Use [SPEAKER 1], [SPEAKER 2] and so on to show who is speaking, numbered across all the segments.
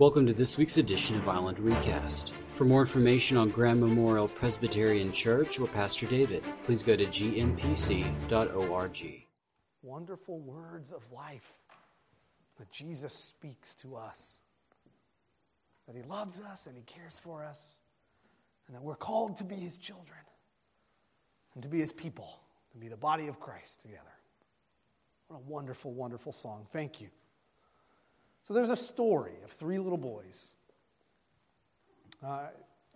[SPEAKER 1] Welcome to this week's edition of Island Recast. For more information on Graham Memorial Presbyterian Church or Pastor David, please go to gmpc.org.
[SPEAKER 2] Wonderful words of life that Jesus speaks to us. That he loves us and he cares for us, and that we're called to be his children and to be his people, to be the body of Christ together. What a wonderful, wonderful song. Thank you. So there's a story of three little boys. Uh,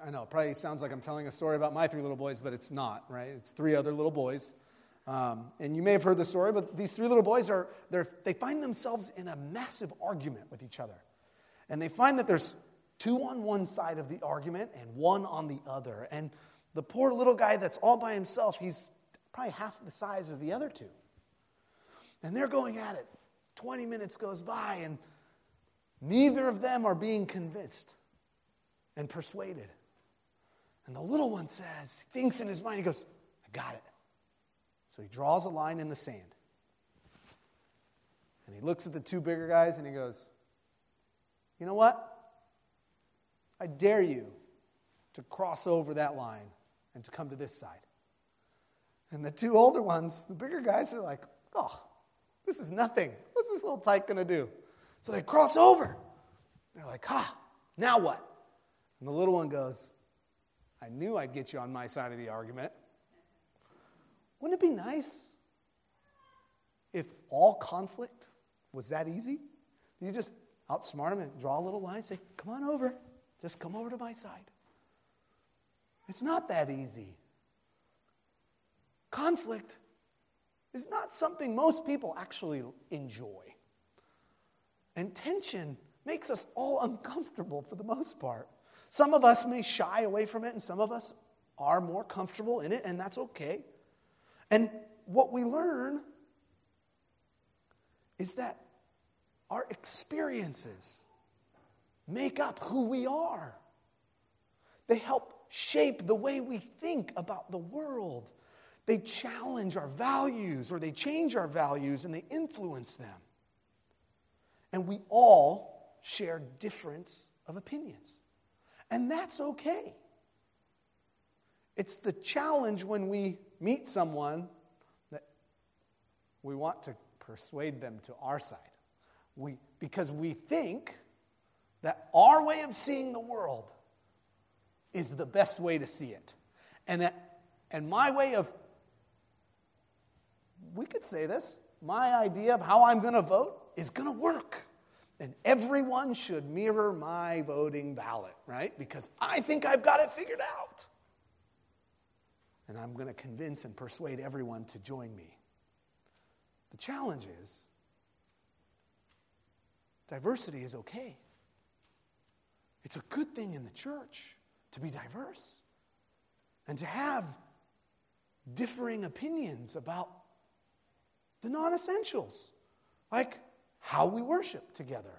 [SPEAKER 2] I know, it probably sounds like I'm telling a story about my three little boys, but it's not, right? It's three other little boys. Um, and you may have heard the story, but these three little boys are, they find themselves in a massive argument with each other. And they find that there's two on one side of the argument and one on the other. And the poor little guy that's all by himself, he's probably half the size of the other two. And they're going at it. 20 minutes goes by, and neither of them are being convinced and persuaded. And the little one says, thinks in his mind, he goes, I got it. So he draws a line in the sand. And he looks at the two bigger guys and he goes, You know what? I dare you to cross over that line and to come to this side. And the two older ones, the bigger guys, are like, Oh, this is nothing. What's this little tyke going to do? So they cross over. They're like, Ha, now what? And the little one goes, I knew I'd get you on my side of the argument. Wouldn't it be nice if all conflict was that easy? You just outsmart them and draw a little line, say, Come on over. Just come over to my side. It's not that easy. Conflict is not something most people actually enjoy. And tension makes us all uncomfortable for the most part. Some of us may shy away from it, and some of us are more comfortable in it, and that's okay. And what we learn is that our experiences make up who we are. They help shape the way we think about the world. They challenge our values or they change our values and they influence them. And we all share difference of opinions. And that's okay. It's the challenge when we meet someone that we want to persuade them to our side. We, because we think that our way of seeing the world is the best way to see it. And, that, and my way of, we could say this, my idea of how I'm going to vote is going to work. And everyone should mirror my voting ballot, right? Because I think I've got it figured out. And I'm going to convince and persuade everyone to join me. The challenge is diversity is okay. It's a good thing in the church to be diverse and to have differing opinions about the non essentials, like how we worship together.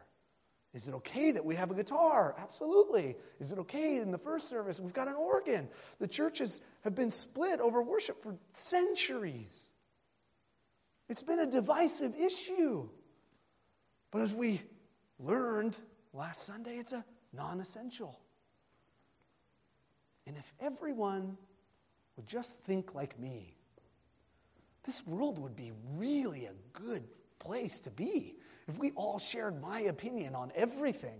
[SPEAKER 2] Is it okay that we have a guitar? Absolutely. Is it okay in the first service we've got an organ? The churches have been split over worship for centuries. It's been a divisive issue. But as we learned last Sunday, it's a non essential. And if everyone would just think like me, this world would be really a good place to be if we all shared my opinion on everything,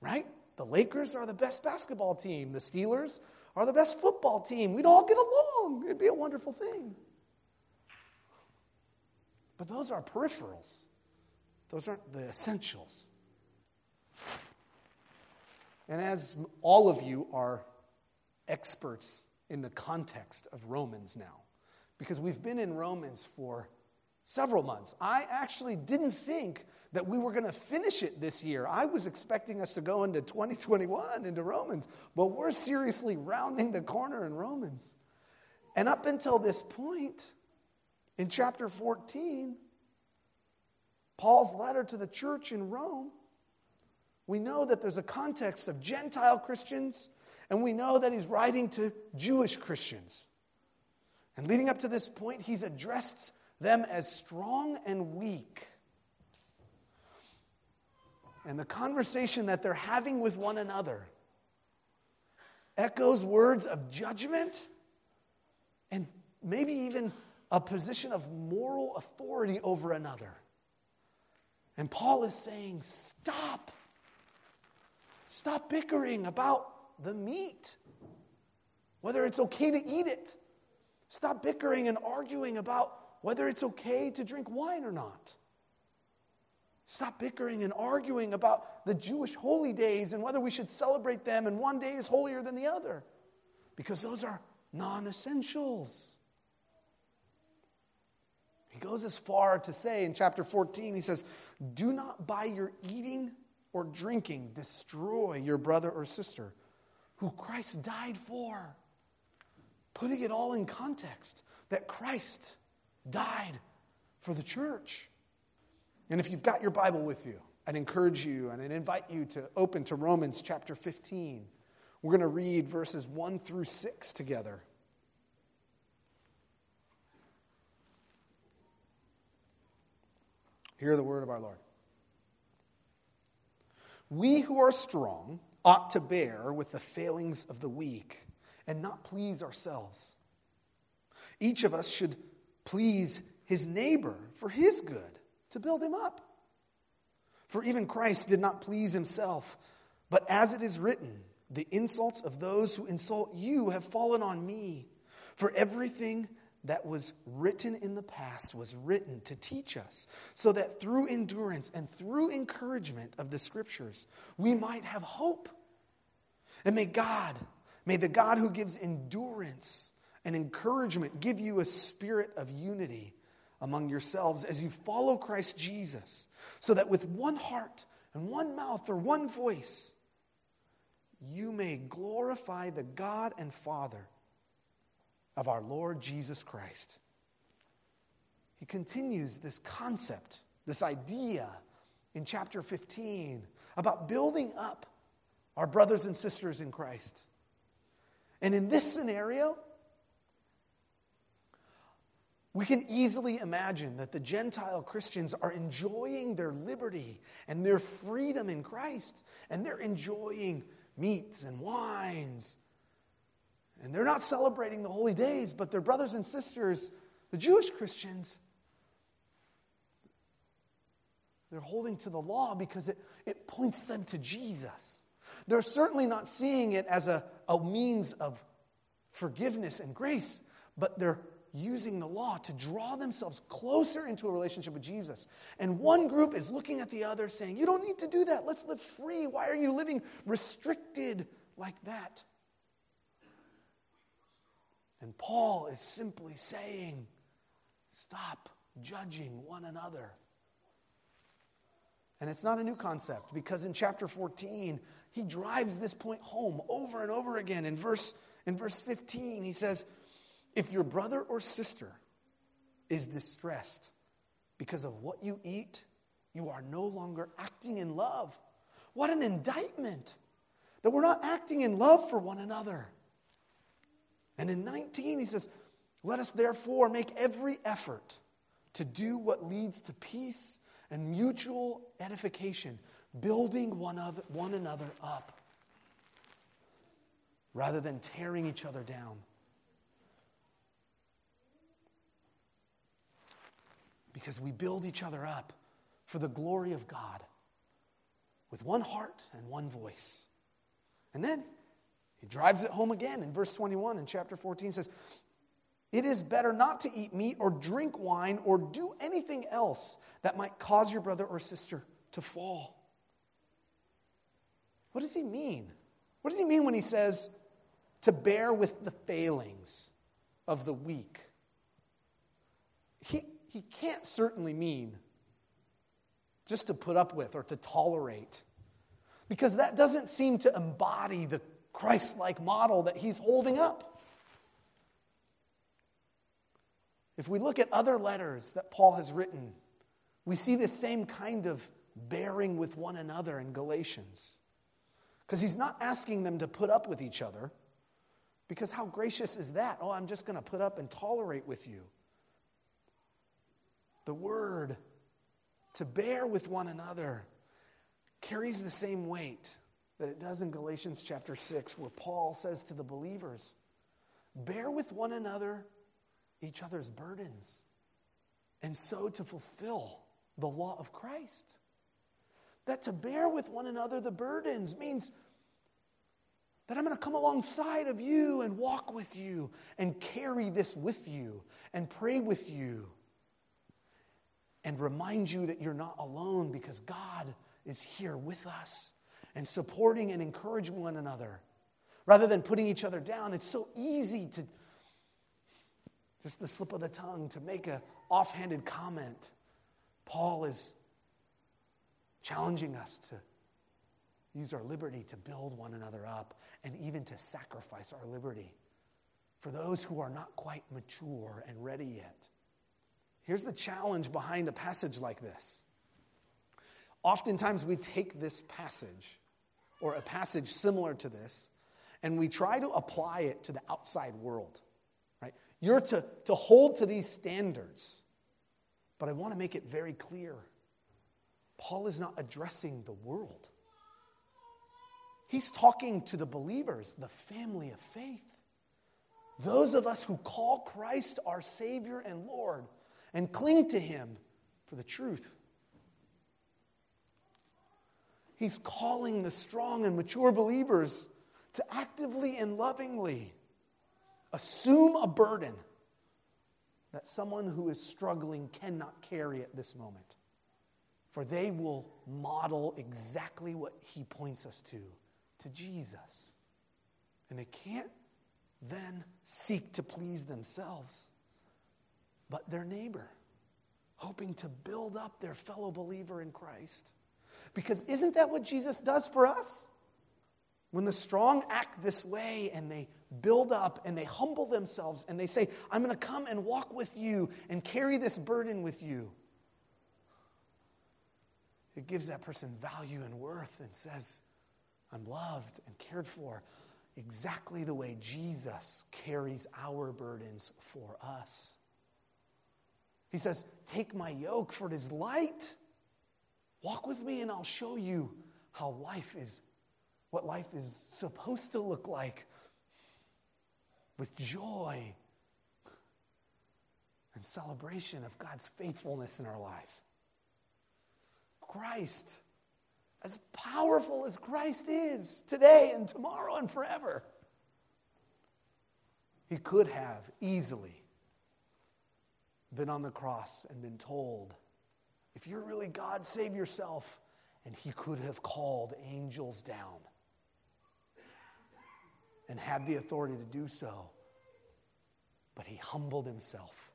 [SPEAKER 2] right? The Lakers are the best basketball team, the Steelers are the best football team. We'd all get along, it'd be a wonderful thing. But those are peripherals, those aren't the essentials. And as all of you are experts in the context of Romans now, because we've been in Romans for several months, I actually didn't think that we were going to finish it this year. I was expecting us to go into 2021 into Romans, but we're seriously rounding the corner in Romans. And up until this point, in chapter 14, Paul's letter to the church in Rome, we know that there's a context of Gentile Christians, and we know that he's writing to Jewish Christians. And leading up to this point, he's addressed them as strong and weak. and the conversation that they're having with one another echoes words of judgment and maybe even a position of moral authority over another. And Paul is saying, Stop. Stop bickering about the meat, whether it's okay to eat it. Stop bickering and arguing about whether it's okay to drink wine or not. Stop bickering and arguing about the Jewish holy days and whether we should celebrate them and one day is holier than the other, because those are non essentials. He goes as far to say in chapter 14, he says, Do not by your eating or drinking destroy your brother or sister who Christ died for. Putting it all in context that Christ died for the church. And if you've got your Bible with you, I'd encourage you and I'd invite you to open to Romans chapter 15. We're going to read verses 1 through 6 together. Hear the word of our Lord. We who are strong ought to bear with the failings of the weak and not please ourselves. Each of us should please his neighbor for his good, to build him up. For even Christ did not please himself, but as it is written, the insults of those who insult you have fallen on me. For everything that was written in the past was written to teach us, so that through endurance and through encouragement of the scriptures, we might have hope. And may God, may the God who gives endurance and encouragement give you a spirit of unity among yourselves as you follow Christ Jesus, so that with one heart and one mouth or one voice, you may glorify the God and Father of our Lord Jesus Christ. He continues this concept, this idea in chapter 15 about building up our brothers and sisters in Christ. And in this scenario, we can easily imagine that the Gentile Christians are enjoying their liberty and their freedom in Christ, and they're enjoying meats and wines and they're not celebrating the holy days, but their brothers and sisters, the Jewish Christians, they're holding to the law because it, it points them to Jesus. They're certainly not seeing it as a, a means of forgiveness and grace, but they're using the law to draw themselves closer into a relationship with Jesus. And one group is looking at the other saying, You don't need to do that. Let's live free. Why are you living restricted like that? And Paul is simply saying, stop judging one another. And it's not a new concept because in chapter 14, he drives this point home over and over again. In verse, in verse 15, he says, If your brother or sister is distressed because of what you eat, you are no longer acting in love. What an indictment that we're not acting in love for one another. And in 19, he says, Let us therefore make every effort to do what leads to peace and mutual edification, building one, other, one another up rather than tearing each other down. Because we build each other up for the glory of God with one heart and one voice. And then he drives it home again in verse 21 in chapter 14 says, It is better not to eat meat or drink wine or do anything else that might cause your brother or sister to fall. What does he mean? What does he mean when he says to bear with the failings of the weak? He, he can't certainly mean just to put up with or to tolerate, because that doesn't seem to embody the Christ like model that he's holding up. If we look at other letters that Paul has written, we see this same kind of bearing with one another in Galatians. Because he's not asking them to put up with each other, because how gracious is that? Oh, I'm just going to put up and tolerate with you. The word to bear with one another carries the same weight that it does in Galatians chapter 6, where Paul says to the believers, Bear with one another each other's burdens, and so to fulfill the law of Christ. That to bear with one another the burdens means that I'm going to come alongside of you and walk with you and carry this with you and pray with you and remind you that you're not alone because God is here with us and supporting and encouraging one another rather than putting each other down. It's so easy to just the slip of the tongue to make a offhanded comment. Paul is challenging us to use our liberty to build one another up and even to sacrifice our liberty for those who are not quite mature and ready yet. Here's the challenge behind a passage like this. Oftentimes, we take this passage or a passage similar to this and we try to apply it to the outside world. Right? You're to, to hold to these standards. But I want to make it very clear Paul is not addressing the world. He's talking to the believers, the family of faith. Those of us who call Christ our Savior and Lord and cling to Him for the truth. He's calling the strong and mature believers to actively and lovingly assume a burden that someone who is struggling cannot carry at this moment. For they will model exactly what he points us to, to Jesus. And they can't then seek to please themselves, but their neighbor, hoping to build up their fellow believer in Christ. Because isn't that what Jesus does for us? When the strong act this way and they build up and they humble themselves and they say, I'm going to come and walk with you and carry this burden with you, it gives that person value and worth and says, I'm loved and cared for exactly the way Jesus carries our burdens for us. He says, Take my yoke, for it is light. Walk with me, and I'll show you how life is what life is supposed to look like with joy and celebration of God's faithfulness in our lives. Christ, as powerful as Christ is today and tomorrow and forever, he could have easily been on the cross and been told, if you're really God, save yourself. And he could have called angels down and had the authority to do so. But he humbled himself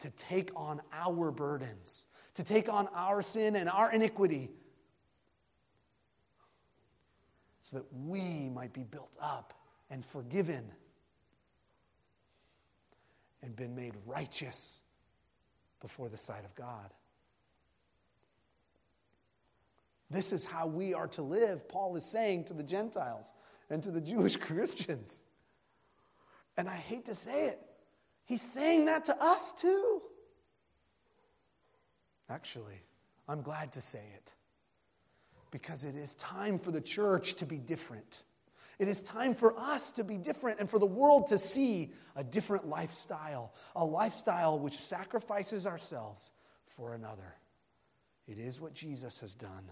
[SPEAKER 2] to take on our burdens, to take on our sin and our iniquity, so that we might be built up and forgiven and been made righteous before the sight of God. This is how we are to live, Paul is saying to the Gentiles and to the Jewish Christians. And I hate to say it, he's saying that to us too. Actually, I'm glad to say it because it is time for the church to be different. It is time for us to be different and for the world to see a different lifestyle, a lifestyle which sacrifices ourselves for another. It is what Jesus has done.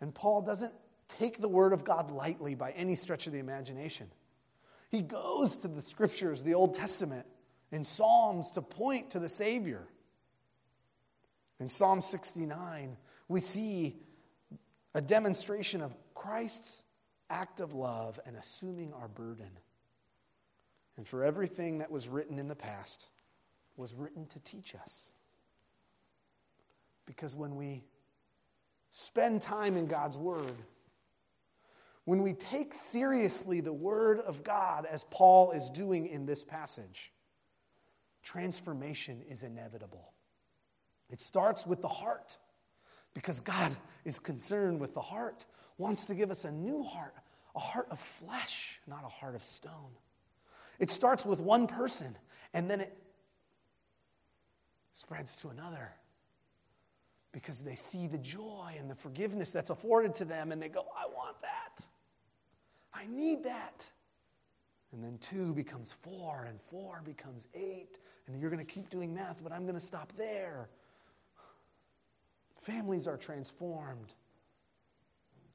[SPEAKER 2] And Paul doesn't take the word of God lightly by any stretch of the imagination. He goes to the scriptures, the Old Testament, in Psalms to point to the Savior. In Psalm 69, we see a demonstration of Christ's act of love and assuming our burden. And for everything that was written in the past was written to teach us. Because when we spend time in God's Word, when we take seriously the Word of God, as Paul is doing in this passage, transformation is inevitable. It starts with the heart, because God is concerned with the heart, wants to give us a new heart, a heart of flesh, not a heart of stone. It starts with one person, and then it spreads to another. because they see the joy and the forgiveness that's afforded to them and they go, I want that. I need that. And then two becomes four, and four becomes eight. And you're going to keep doing math, but I'm going to stop there. Families are transformed.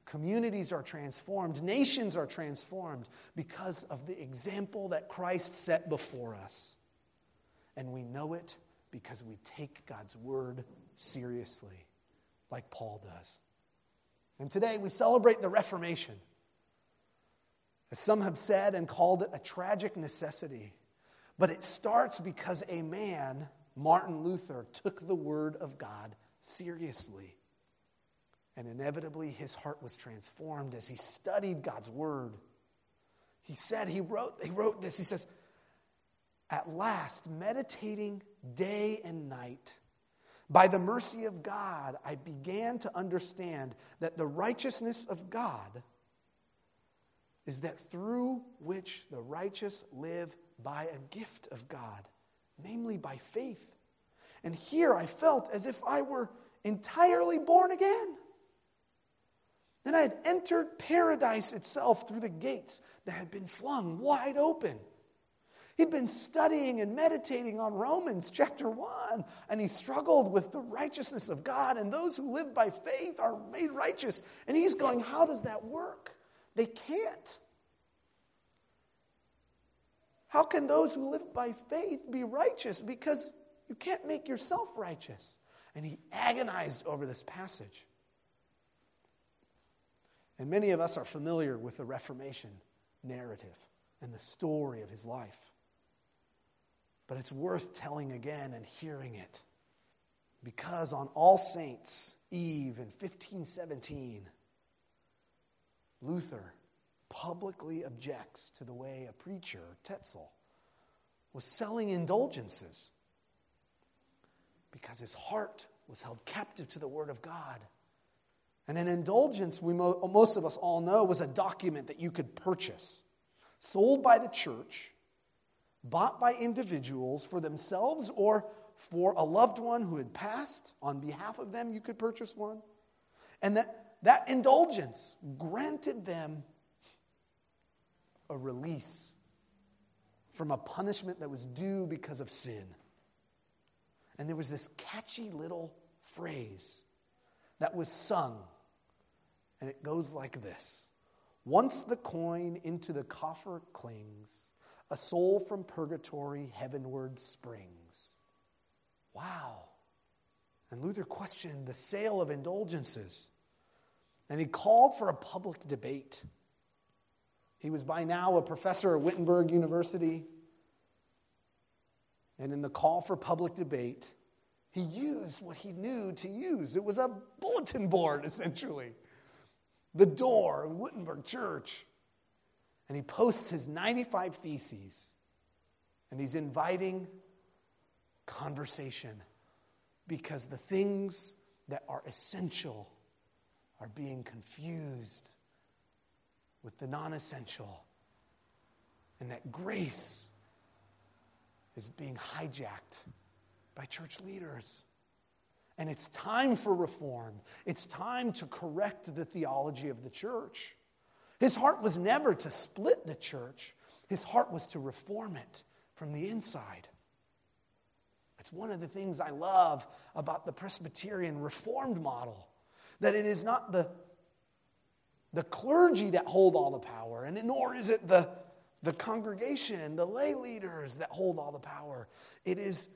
[SPEAKER 2] Communities are transformed. Nations are transformed because of the example that Christ set before us. And we know it because we take God's word seriously, like Paul does. And today we celebrate the Reformation. As some have said and called it a tragic necessity. But it starts because a man, Martin Luther, took the word of God seriously. And inevitably, his heart was transformed as he studied God's word. He said, he wrote, he wrote this. He says, At last, meditating day and night, by the mercy of God, I began to understand that the righteousness of God is that through which the righteous live by a gift of God, namely by faith. And here I felt as if I were entirely born again. And I had entered paradise itself through the gates that had been flung wide open. He'd been studying and meditating on Romans chapter 1, and he struggled with the righteousness of God, and those who live by faith are made righteous. And he's going, How does that work? They can't. How can those who live by faith be righteous? Because you can't make yourself righteous. And he agonized over this passage. And many of us are familiar with the Reformation narrative and the story of his life. But it's worth telling again and hearing it. Because on All Saints' Eve in 1517, Luther publicly objects to the way a preacher, Tetzel, was selling indulgences because his heart was held captive to the Word of God. And an indulgence, we mo- most of us all know, was a document that you could purchase, sold by the church, bought by individuals for themselves or for a loved one who had passed. On behalf of them, you could purchase one. And that, that indulgence granted them a release from a punishment that was due because of sin. And there was this catchy little phrase that was sung, and it goes like this Once the coin into the coffer clings, a soul from purgatory heavenward springs. Wow. And Luther questioned the sale of indulgences, and he called for a public debate. He was by now a professor at Wittenberg University. And in the call for public debate, he used what he knew to use. It was a bulletin board, essentially. The door in Wittenberg Church. And he posts his 95 theses. And he's inviting conversation because the things that are essential are being confused with the non essential. And that grace is being hijacked by church leaders. And it's time for reform. It's time to correct the theology of the church. His heart was never to split the church, his heart was to reform it from the inside. It's one of the things I love about the Presbyterian Reformed model that it is not the the clergy that hold all the power, and nor is it the, the congregation, the lay leaders that hold all the power. It is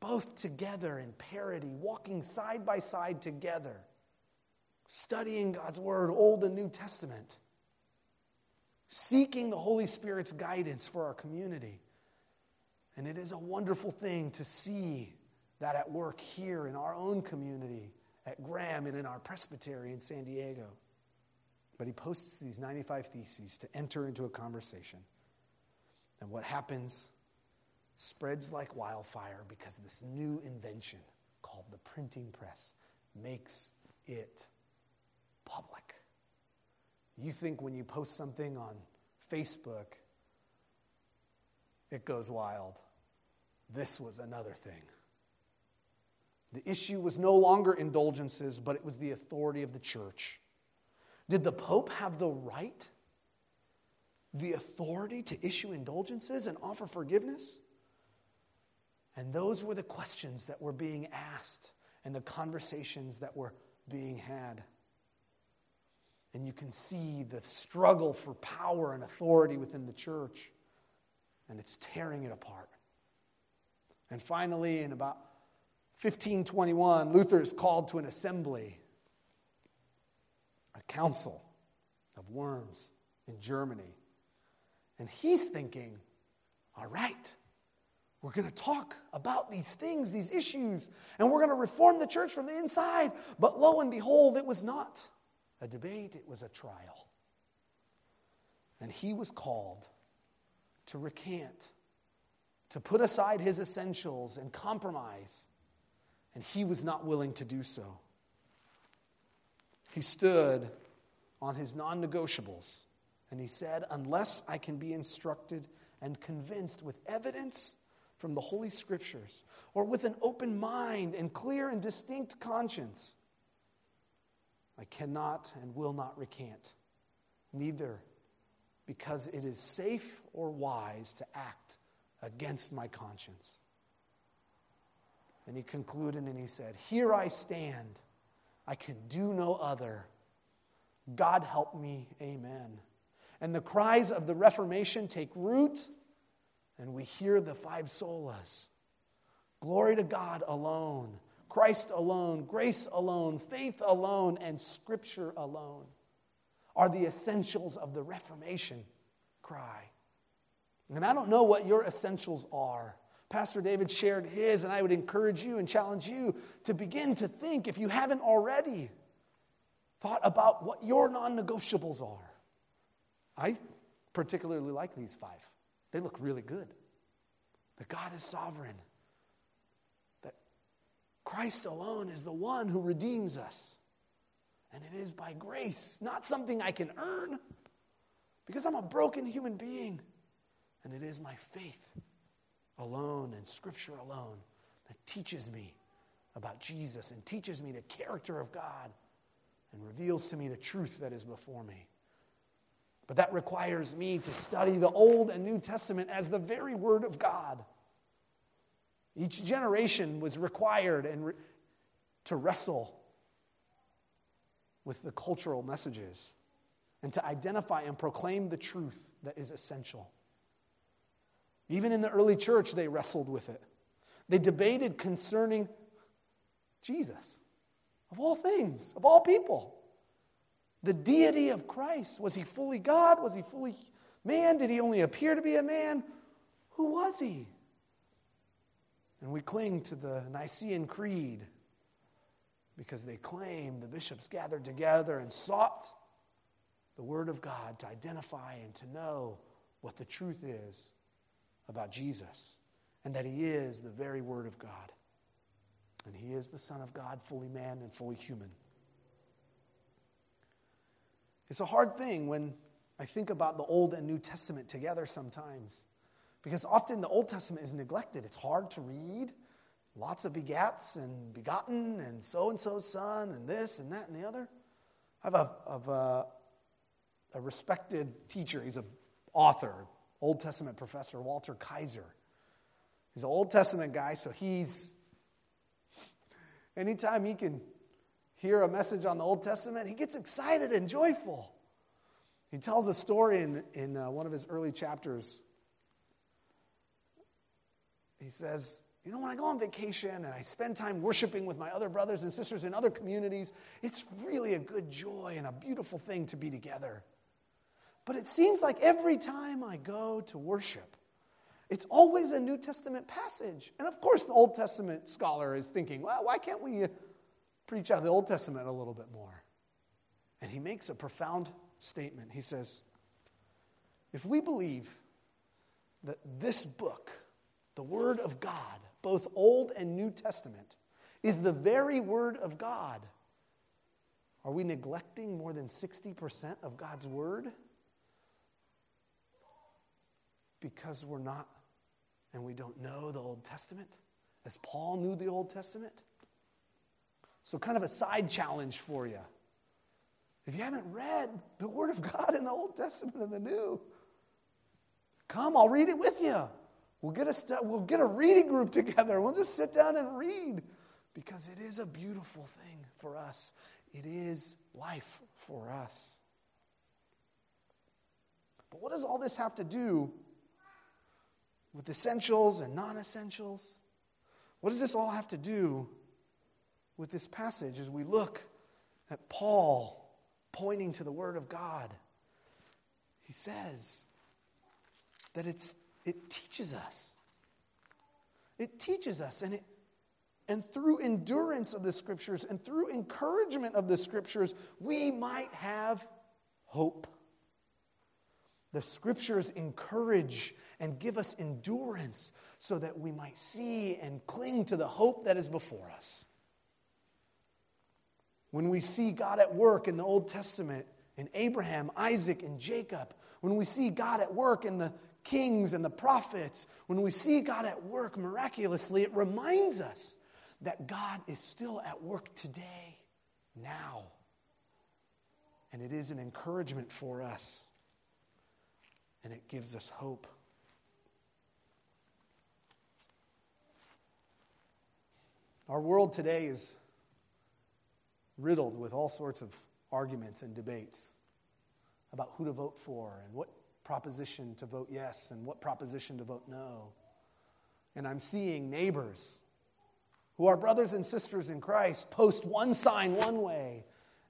[SPEAKER 2] both together in parity, walking side by side together, studying God's Word, Old and New Testament, seeking the Holy Spirit's guidance for our community. And it is a wonderful thing to see that at work here in our own community, at Graham, and in our presbytery in San Diego. But he posts these 95 theses to enter into a conversation. And what happens spreads like wildfire because this new invention called the printing press makes it public. You think when you post something on Facebook, it goes wild. This was another thing. The issue was no longer indulgences, but it was the authority of the church. Did the Pope have the right, the authority to issue indulgences and offer forgiveness? And those were the questions that were being asked and the conversations that were being had. And you can see the struggle for power and authority within the church, and it's tearing it apart. And finally, in about 1521, Luther is called to an assembly, a council of Worms in Germany. And he's thinking, all right, we're going to talk about these things, these issues, and we're going to reform the church from the inside. But lo and behold, it was not a debate, it was a trial. And he was called to recant, to put aside his essentials and compromise. And he was not willing to do so. He stood on his non negotiables and he said, Unless I can be instructed and convinced with evidence from the Holy Scriptures, or with an open mind and clear and distinct conscience, I cannot and will not recant, neither because it is safe or wise to act against my conscience. And he concluded and he said, Here I stand. I can do no other. God help me. Amen. And the cries of the Reformation take root and we hear the five solas. Glory to God alone, Christ alone, grace alone, faith alone, and Scripture alone are the essentials of the Reformation cry. And I don't know what your essentials are. Pastor David shared his, and I would encourage you and challenge you to begin to think, if you haven't already, thought about what your non negotiables are. I particularly like these five. They look really good. That God is sovereign. That Christ alone is the one who redeems us. And it is by grace, not something I can earn, because I'm a broken human being. And it is my faith alone and Scripture alone that teaches me about Jesus and teaches me the character of God and reveals to me the truth that is before me. But that requires me to study the Old and New Testament as the very Word of God. Each generation was required and re- to wrestle with the cultural messages and to identify and proclaim the truth that is essential. Even in the early church, they wrestled with it. They debated concerning Jesus, of all things, of all people. The deity of Christ. Was he fully God? Was he fully man? Did he only appear to be a man? Who was he? And we cling to the Nicene Creed because they claim the bishops gathered together and sought the Word of God to identify and to know what the truth is about Jesus and that He is the very Word of God. And He is the Son of God, fully man and fully human. It's a hard thing when I think about the Old and New Testament together sometimes. Because often the Old Testament is neglected. It's hard to read. Lots of begats and begotten and so and so's son and this and that and the other. I have a, of a, a respected teacher. He's an author, Old Testament professor, Walter Kaiser. He's an Old Testament guy, so he's, anytime he can hear a message on the Old Testament, he gets excited and joyful. He tells a story in, in uh, one of his early chapters. He says, You know, when I go on vacation and I spend time worshiping with my other brothers and sisters in other communities, it's really a good joy and a beautiful thing to be together. But it seems like every time I go to worship, it's always a New Testament passage. And of course, the Old Testament scholar is thinking, well, why can't we preach out the Old Testament a little bit more. And he makes a profound statement. He says, If we believe that this book, the Word of God, both Old and New Testament, is the very Word of God, are we neglecting more than 60% of God's Word? Because we're not and we don't know the Old Testament, as Paul knew the Old Testament? So, kind of a side challenge for you. If you haven't read the Word of God in the Old Testament and the New, come, I'll read it with you. We'll get a, st- we'll get a reading group together. We'll just sit down and read because it is a beautiful thing for us. It is life for us. But what does all this have to do with essentials and non essentials? What does this all have to do with this passage as we look at Paul pointing to the Word of God? He says that it's, it teaches us. It teaches us, and, it, and through endurance of the Scriptures and through encouragement of the Scriptures, we might have hope. The scriptures encourage and give us endurance so that we might see and cling to the hope that is before us. When we see God at work in the Old Testament, in Abraham, Isaac, and Jacob, when we see God at work in the kings and the prophets, when we see God at work miraculously, it reminds us that God is still at work today, now. And it is an encouragement for us and it gives us hope. Our world today is riddled with all sorts of arguments and debates about who to vote for and what proposition to vote yes and what proposition to vote no. And I'm seeing neighbors who are brothers and sisters in Christ post one sign one way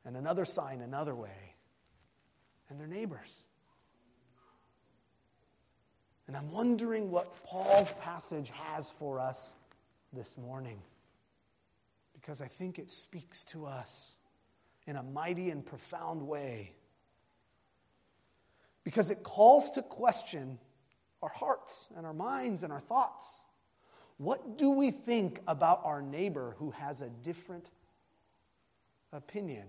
[SPEAKER 2] and another sign another way. And they're neighbors. And I'm wondering what Paul's passage has for us this morning. Because I think it speaks to us in a mighty and profound way. Because it calls to question our hearts and our minds and our thoughts. What do we think about our neighbor who has a different opinion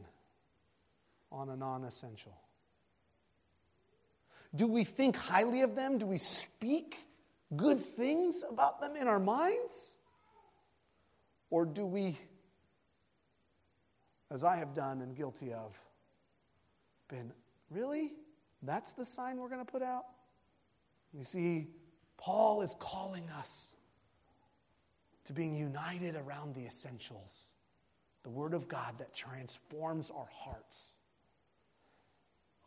[SPEAKER 2] on a non essential? Do we think highly of them? Do we speak good things about them in our minds? Or do we, as I have done and guilty of, been, really? That's the sign we're going to put out? You see, Paul is calling us to being united around the essentials the Word of God that transforms our hearts,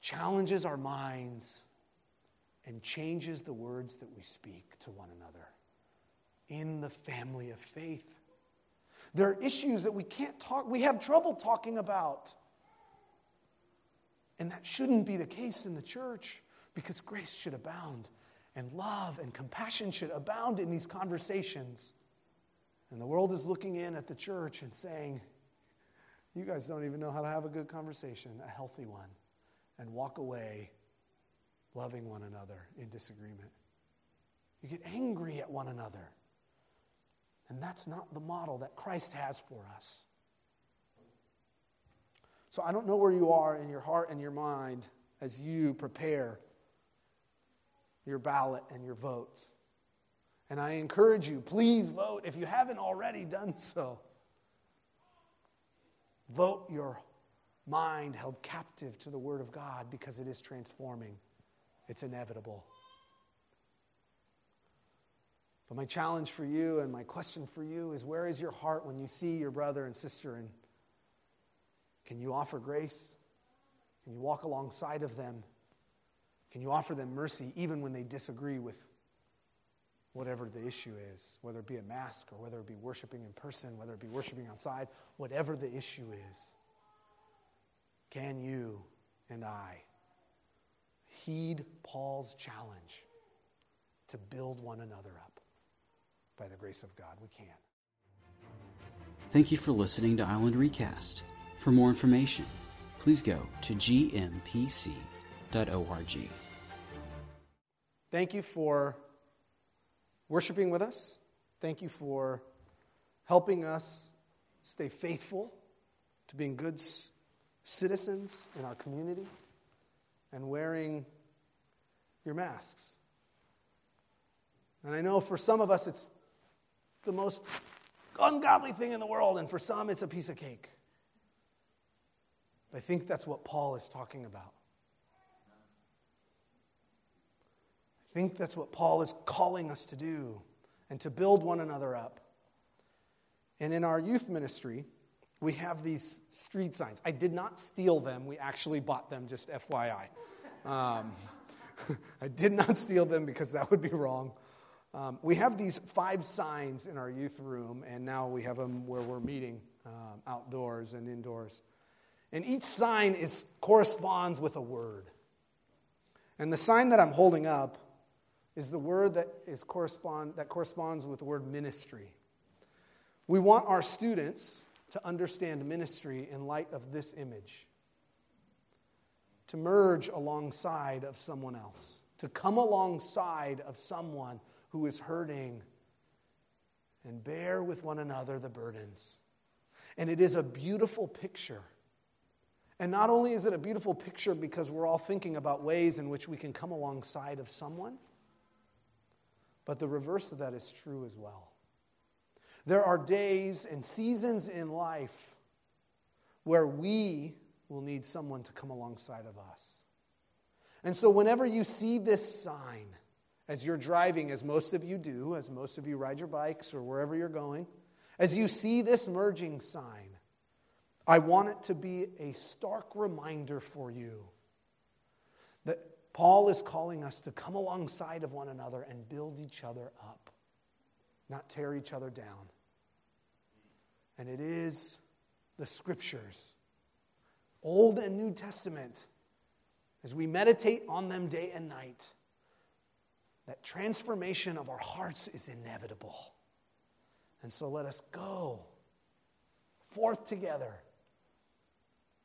[SPEAKER 2] challenges our minds, and changes the words that we speak to one another in the family of faith. There are issues that we can't talk, we have trouble talking about. And that shouldn't be the case in the church because grace should abound and love and compassion should abound in these conversations. And the world is looking in at the church and saying, You guys don't even know how to have a good conversation, a healthy one, and walk away loving one another in disagreement. You get angry at one another. And that's not the model that Christ has for us. So I don't know where you are in your heart and your mind as you prepare your ballot and your votes. And I encourage you, please vote if you haven't already done so. Vote your mind held captive to the Word of God because it is transforming. It's inevitable. But my challenge for you and my question for you is where is your heart when you see your brother and sister and can you offer grace? Can you walk alongside of them? Can you offer them mercy even when they disagree with whatever the issue is, whether it be a mask or whether it be worshiping in person, whether it be worshiping outside, whatever the issue is? Can you and I heed Paul's challenge to build one another up. By the grace of God, we can.
[SPEAKER 1] Thank you for listening to Island Recast. For more information, please go to gmpc.org.
[SPEAKER 2] Thank you for worshiping with us. Thank you for helping us stay faithful to being good citizens in our community and wearing your masks. And I know for some of us it's the most ungodly thing in the world, and for some, it's a piece of cake. I think that's what Paul is talking about. I think that's what Paul is calling us to do and to build one another up. And in our youth ministry, we have these street signs. I did not steal them, we actually bought them, just FYI. Um, I did not steal them because that would be wrong. Um, we have these five signs in our youth room, and now we have them where we're meeting um, outdoors and indoors. And each sign is, corresponds with a word. And the sign that I'm holding up is the word that, is correspond, that corresponds with the word ministry. We want our students to understand ministry in light of this image, to merge alongside of someone else, to come alongside of someone who is hurting and bear with one another the burdens. And it is a beautiful picture. And not only is it a beautiful picture because we're all thinking about ways in which we can come alongside of someone, but the reverse of that is true as well. There are days and seasons in life where we will need someone to come alongside of us. And so, whenever you see this sign, as you're driving, as most of you do, as most of you ride your bikes or wherever you're going, as you see this merging sign, I want it to be a stark reminder for you that Paul is calling us to come alongside of one another and build each other up, not tear each other down. And it is the scriptures, Old and New Testament, as we meditate on them day and night that transformation of our hearts is inevitable. And so let us go forth together,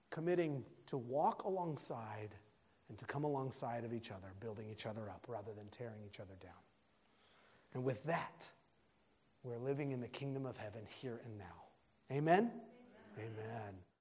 [SPEAKER 2] committing to walk alongside and to come alongside of each other, building each other up rather than tearing each other down. And with that, we're living in the kingdom of heaven here and now. Amen? Amen. Amen.